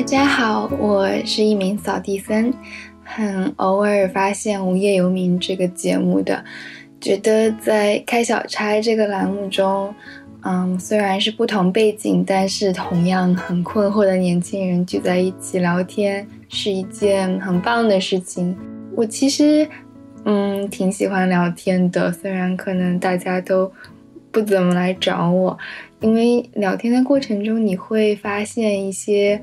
大家好，我是一名扫地僧，很偶尔发现《无业游民》这个节目的，觉得在开小差这个栏目中，嗯，虽然是不同背景，但是同样很困惑的年轻人聚在一起聊天，是一件很棒的事情。我其实，嗯，挺喜欢聊天的，虽然可能大家都不怎么来找我，因为聊天的过程中，你会发现一些。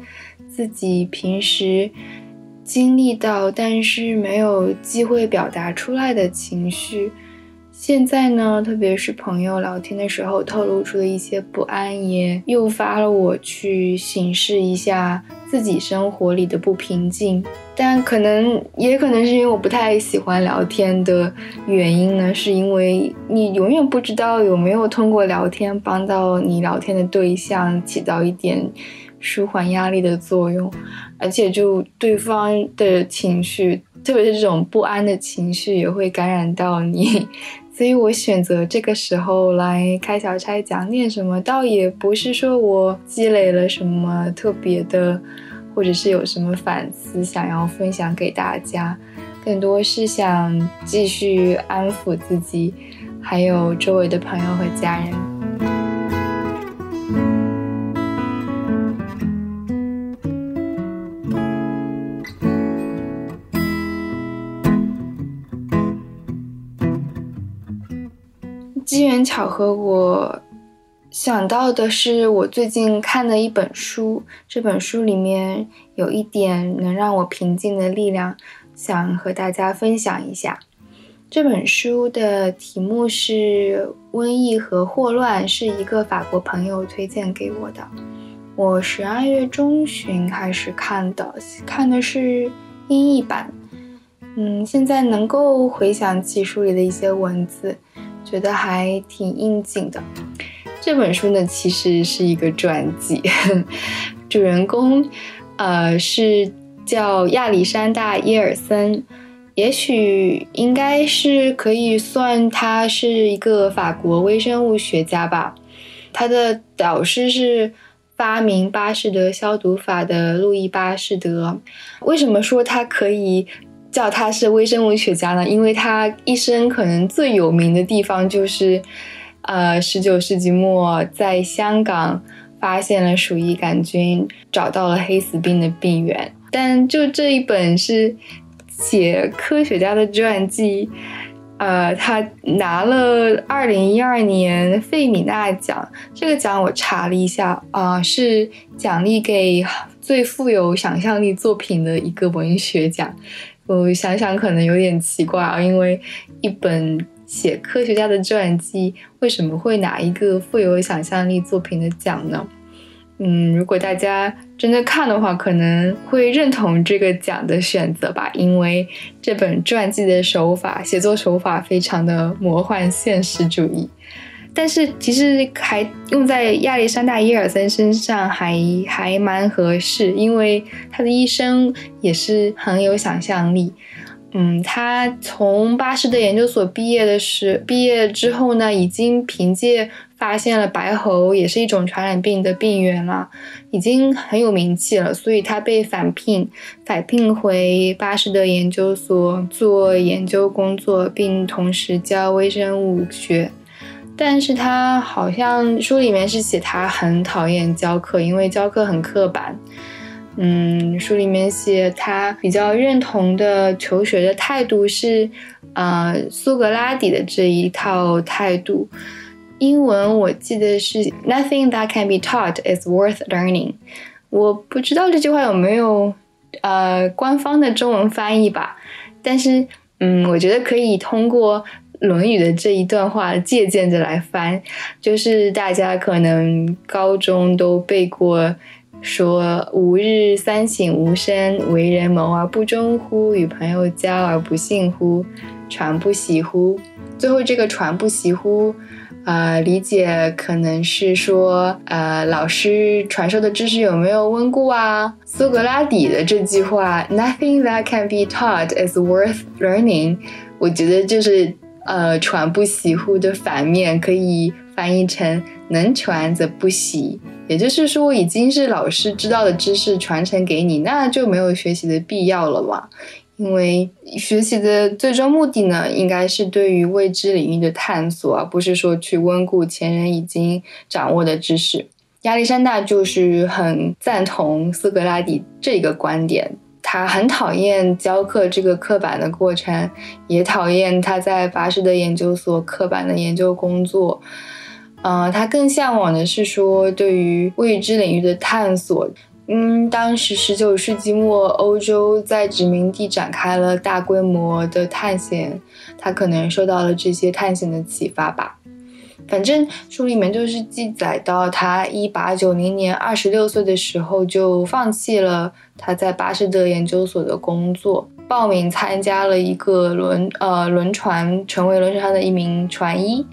自己平时经历到，但是没有机会表达出来的情绪，现在呢，特别是朋友聊天的时候透露出的一些不安，也诱发了我去审视一下自己生活里的不平静。但可能也可能是因为我不太喜欢聊天的原因呢，是因为你永远不知道有没有通过聊天帮到你聊天的对象，起到一点。舒缓压力的作用，而且就对方的情绪，特别是这种不安的情绪，也会感染到你。所以我选择这个时候来开小差讲点什么，倒也不是说我积累了什么特别的，或者是有什么反思想要分享给大家，更多是想继续安抚自己，还有周围的朋友和家人。巧合，我想到的是我最近看的一本书。这本书里面有一点能让我平静的力量，想和大家分享一下。这本书的题目是《瘟疫和霍乱》，是一个法国朋友推荐给我的。我十二月中旬开始看的，看的是英译版。嗯，现在能够回想起书里的一些文字。觉得还挺应景的。这本书呢，其实是一个传记，主人公，呃，是叫亚历山大耶尔森，也许应该是可以算他是一个法国微生物学家吧。他的导师是发明巴士德消毒法的路易巴士德。为什么说他可以？叫他是微生物学家呢，因为他一生可能最有名的地方就是，呃，十九世纪末在香港发现了鼠疫杆菌，找到了黑死病的病源。但就这一本是写科学家的传记，呃，他拿了二零一二年费米纳奖，这个奖我查了一下啊，是奖励给最富有想象力作品的一个文学奖。我想想，可能有点奇怪啊，因为一本写科学家的传记，为什么会拿一个富有想象力作品的奖呢？嗯，如果大家真的看的话，可能会认同这个奖的选择吧，因为这本传记的手法，写作手法非常的魔幻现实主义。但是其实还用在亚历山大伊尔森身上还还蛮合适，因为他的一生也是很有想象力。嗯，他从巴士的研究所毕业的是毕业之后呢，已经凭借发现了白喉也是一种传染病的病源了，已经很有名气了，所以他被返聘返聘回巴士的研究所做研究工作，并同时教微生物学。但是他好像书里面是写他很讨厌教课，因为教课很刻板。嗯，书里面写他比较认同的求学的态度是，呃，苏格拉底的这一套态度。英文我记得是 Nothing that can be taught is worth learning。我不知道这句话有没有呃官方的中文翻译吧，但是嗯，我觉得可以通过。《论语》的这一段话借鉴着来翻，就是大家可能高中都背过，说“吾日三省吾身：为人谋而不忠乎？与朋友交而不信乎？传不习乎？”最后这个“传不习乎”，呃，理解可能是说，呃，老师传授的知识有没有温故啊？苏格拉底的这句话 “Nothing that can be taught is worth learning”，我觉得就是。呃，传不习乎的反面可以翻译成能传则不习，也就是说，已经是老师知道的知识传承给你，那就没有学习的必要了吧？因为学习的最终目的呢，应该是对于未知领域的探索，而不是说去温故前人已经掌握的知识。亚历山大就是很赞同斯格拉底这个观点。他很讨厌教课这个刻板的过程，也讨厌他在巴士的研究所刻板的研究工作。嗯，他更向往的是说对于未知领域的探索。嗯，当时十九世纪末，欧洲在殖民地展开了大规模的探险，他可能受到了这些探险的启发吧。反正书里面就是记载到，他一八九零年二十六岁的时候就放弃了他在巴士德研究所的工作，报名参加了一个轮呃轮船，成为轮船上的一名船医，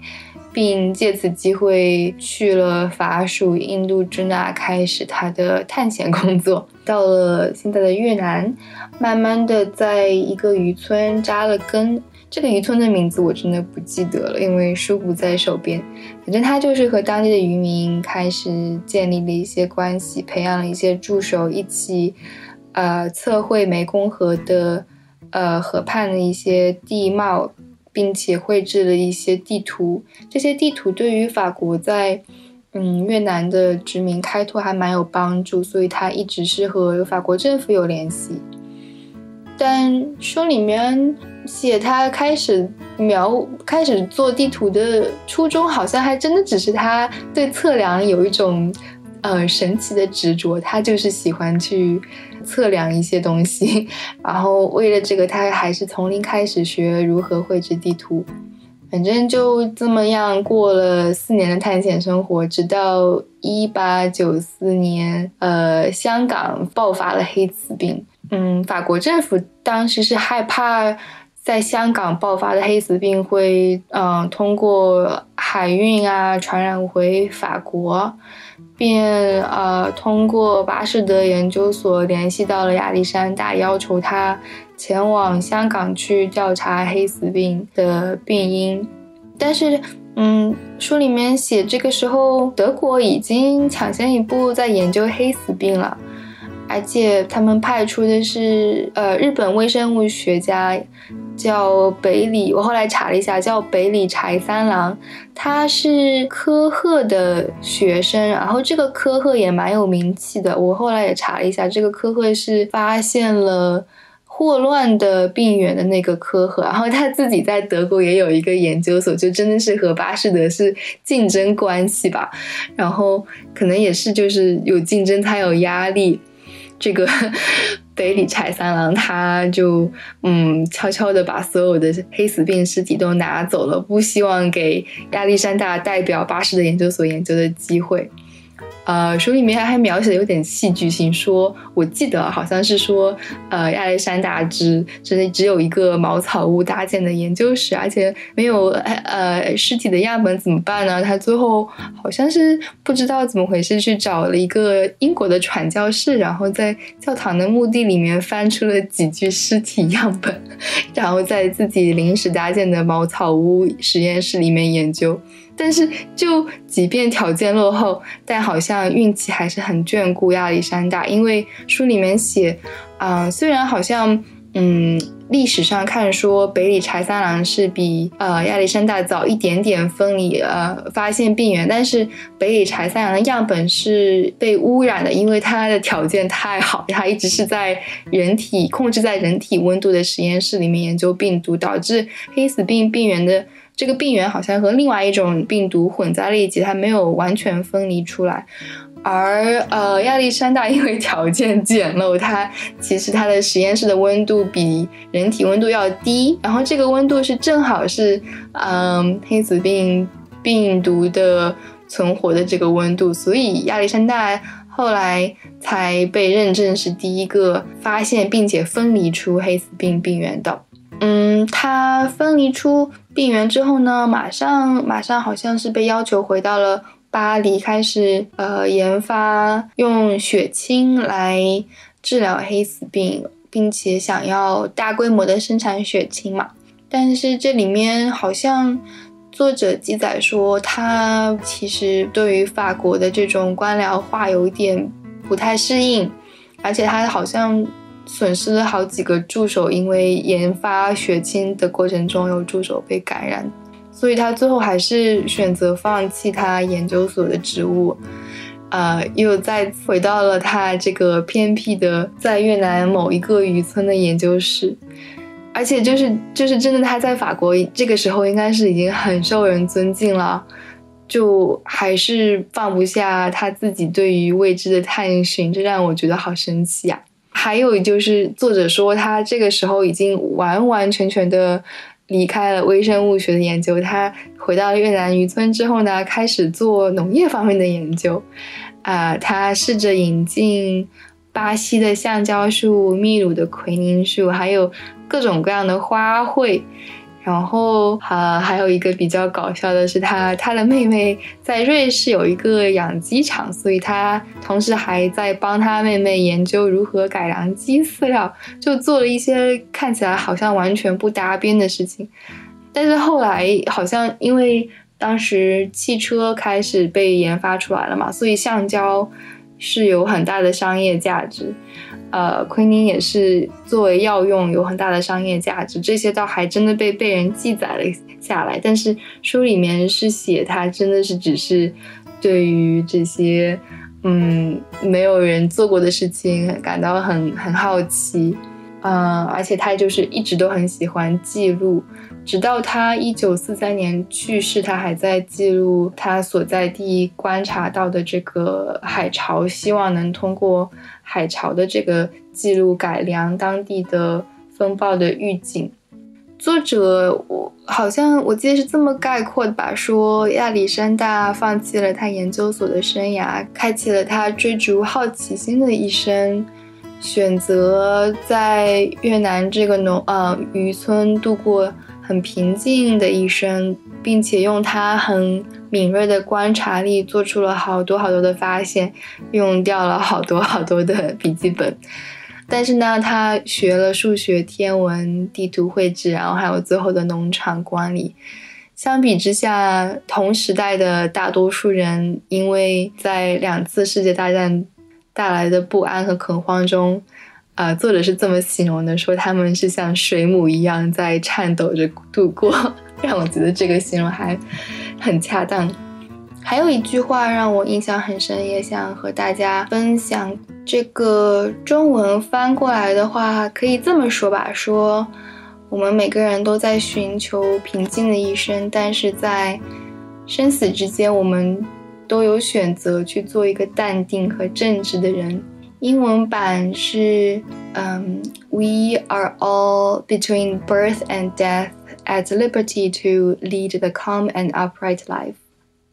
并借此机会去了法属印度支那，开始他的探险工作。到了现在的越南，慢慢的在一个渔村扎了根。这个渔村的名字我真的不记得了，因为书不在手边。反正他就是和当地的渔民开始建立了一些关系，培养了一些助手，一起，呃，测绘湄公河的，呃，河畔的一些地貌，并且绘制了一些地图。这些地图对于法国在，嗯，越南的殖民开拓还蛮有帮助，所以他一直是和法国政府有联系。但书里面。写他开始描、开始做地图的初衷，好像还真的只是他对测量有一种，呃，神奇的执着。他就是喜欢去测量一些东西，然后为了这个，他还是从零开始学如何绘制地图。反正就这么样过了四年的探险生活，直到一八九四年，呃，香港爆发了黑死病。嗯，法国政府当时是害怕。在香港爆发的黑死病会，嗯，通过海运啊传染回法国，便呃通过巴士德研究所联系到了亚历山大，要求他前往香港去调查黑死病的病因。但是，嗯，书里面写这个时候德国已经抢先一步在研究黑死病了，而且他们派出的是呃日本微生物学家。叫北里，我后来查了一下，叫北里柴三郎，他是科赫的学生，然后这个科赫也蛮有名气的。我后来也查了一下，这个科赫是发现了霍乱的病源的那个科赫，然后他自己在德国也有一个研究所，就真的是和巴士德是竞争关系吧。然后可能也是就是有竞争才有压力，这个。北里柴三郎，他就嗯悄悄的把所有的黑死病尸体都拿走了，不希望给亚历山大代表巴士的研究所研究的机会。呃，书里面还描写的有点戏剧性，说我记得好像是说，呃，亚历山大只只只有一个茅草屋搭建的研究室，而且没有呃尸体的样本怎么办呢？他最后好像是不知道怎么回事，去找了一个英国的传教士，然后在教堂的墓地里面翻出了几具尸体样本，然后在自己临时搭建的茅草屋实验室里面研究。但是，就即便条件落后，但好像运气还是很眷顾亚历山大。因为书里面写，啊，虽然好像，嗯，历史上看说北里柴三郎是比呃亚历山大早一点点分离呃发现病源，但是北里柴三郎的样本是被污染的，因为他的条件太好，他一直是在人体控制在人体温度的实验室里面研究病毒，导致黑死病病源的。这个病原好像和另外一种病毒混在了一起，它没有完全分离出来。而呃，亚历山大 因为条件简陋，他其实他的实验室的温度比人体温度要低，然后这个温度是正好是嗯黑死病病毒的存活的这个温度，所以亚历山大后来才被认证是第一个发现并且分离出黑死病病原的。嗯，他分离出病源之后呢，马上马上好像是被要求回到了巴黎，开始呃研发用血清来治疗黑死病，并且想要大规模的生产血清嘛。但是这里面好像作者记载说，他其实对于法国的这种官僚化有一点不太适应，而且他好像损失了好几个助手，因为研发血清的过程中有助手被感染，所以他最后还是选择放弃他研究所的职务，呃，又再回到了他这个偏僻的在越南某一个渔村的研究室。而且就是就是真的，他在法国这个时候应该是已经很受人尊敬了，就还是放不下他自己对于未知的探寻，这让我觉得好神奇啊！还有就是作者说他这个时候已经完完全全的离开了微生物学的研究，他回到越南渔村之后呢，开始做农业方面的研究，啊，他试着引进巴西的橡胶树、秘鲁的奎宁树，还有。各种各样的花卉，然后啊，还有一个比较搞笑的是，他他的妹妹在瑞士有一个养鸡场，所以他同时还在帮他妹妹研究如何改良鸡饲料，就做了一些看起来好像完全不搭边的事情。但是后来好像因为当时汽车开始被研发出来了嘛，所以橡胶是有很大的商业价值。呃，奎宁也是作为药用有很大的商业价值，这些倒还真的被被人记载了下来。但是书里面是写他真的是只是对于这些嗯没有人做过的事情感到很很好奇，嗯，而且他就是一直都很喜欢记录。直到他一九四三年去世，他还在记录他所在地观察到的这个海潮，希望能通过海潮的这个记录改良当地的风暴的预警。作者我好像我记得是这么概括的吧，说亚历山大放弃了他研究所的生涯，开启了他追逐好奇心的一生，选择在越南这个农呃渔村度过。很平静的一生，并且用他很敏锐的观察力做出了好多好多的发现，用掉了好多好多的笔记本。但是呢，他学了数学、天文、地图绘制，然后还有最后的农场管理。相比之下，同时代的大多数人，因为在两次世界大战带来的不安和恐慌中。啊，作者是这么形容的，说他们是像水母一样在颤抖着度过，让我觉得这个形容还很恰当。还有一句话让我印象很深，也想和大家分享。这个中文翻过来的话，可以这么说吧：说我们每个人都在寻求平静的一生，但是在生死之间，我们都有选择去做一个淡定和正直的人。英文版是，嗯，We are all between birth and death at liberty to lead the calm and upright life。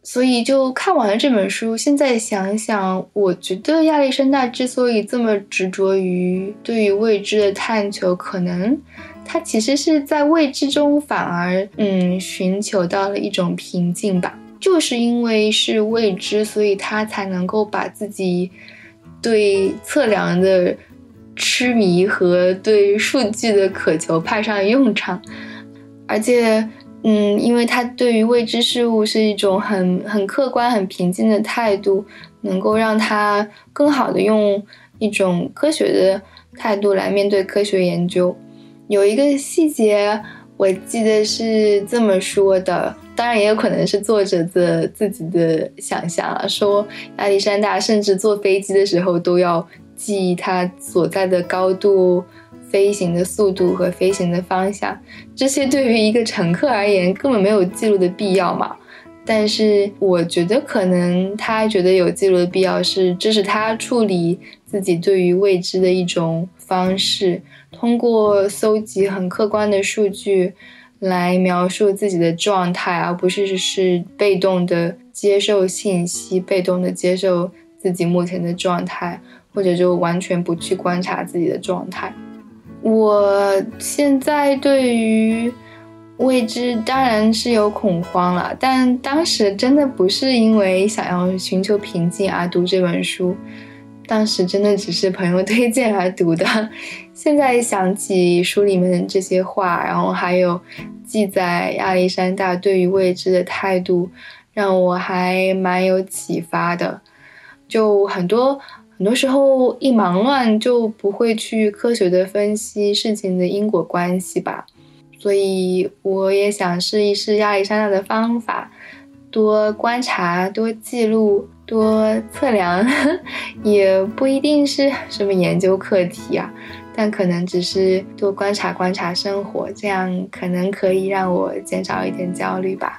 所以就看完了这本书，现在想想，我觉得亚历山大之所以这么执着于对于未知的探求，可能他其实是在未知中反而嗯寻求到了一种平静吧。就是因为是未知，所以他才能够把自己。对测量的痴迷和对数据的渴求派上用场，而且，嗯，因为他对于未知事物是一种很很客观、很平静的态度，能够让他更好的用一种科学的态度来面对科学研究。有一个细节，我记得是这么说的。当然也有可能是作者的自己的想象啊。说亚历山大甚至坐飞机的时候都要记他所在的高度、飞行的速度和飞行的方向。这些对于一个乘客而言根本没有记录的必要嘛。但是我觉得可能他觉得有记录的必要，是这是他处理自己对于未知的一种方式，通过搜集很客观的数据。来描述自己的状态，而不是只是被动的接受信息，被动的接受自己目前的状态，或者就完全不去观察自己的状态。我现在对于未知当然是有恐慌了，但当时真的不是因为想要寻求平静而读这本书。当时真的只是朋友推荐而读的，现在想起书里面这些话，然后还有记载亚历山大对于未知的态度，让我还蛮有启发的。就很多很多时候一忙乱就不会去科学的分析事情的因果关系吧。所以我也想试一试亚历山大的方法，多观察，多记录。多测量 也不一定是什么研究课题啊，但可能只是多观察观察生活，这样可能可以让我减少一点焦虑吧。